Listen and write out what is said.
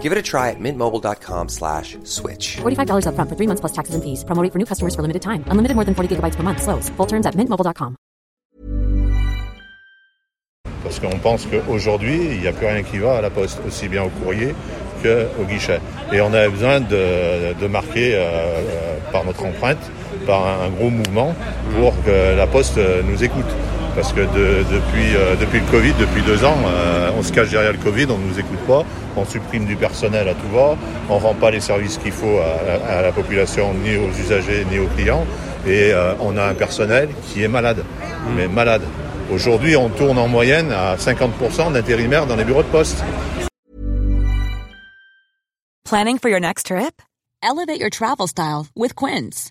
Give it a try at mintmobile.com slash switch. $45 upfront for three months plus taxes and fees. Promo rate for new customers for limited time. Unlimited more than 40 gigabytes per month. Slows. Full terms at mintmobile.com. Parce qu'on pense qu'aujourd'hui, il n'y a plus rien qui va à la poste, aussi bien au courrier qu'au guichet. Et on a besoin de, de marquer euh, euh, par notre empreinte, par un, un gros mouvement, pour que la poste nous écoute. Parce que de- depuis, euh, depuis le Covid, depuis deux ans, euh, on se cache derrière le Covid, on ne nous écoute pas, on supprime du personnel à tout va, on ne rend pas les services qu'il faut à, à la population, ni aux usagers, ni aux clients. Et euh, on a un personnel qui est malade, mais malade. Aujourd'hui, on tourne en moyenne à 50% d'intérimaires dans les bureaux de poste. Planning for your next trip? Elevate your travel style with Quince.